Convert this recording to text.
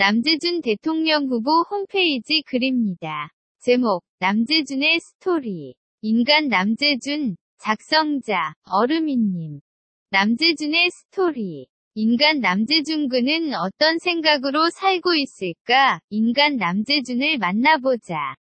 남재준 대통령 후보 홈페이지 글입니다. 제목, 남재준의 스토리. 인간 남재준, 작성자, 어르민님. 남재준의 스토리. 인간 남재준 군은 어떤 생각으로 살고 있을까? 인간 남재준을 만나보자.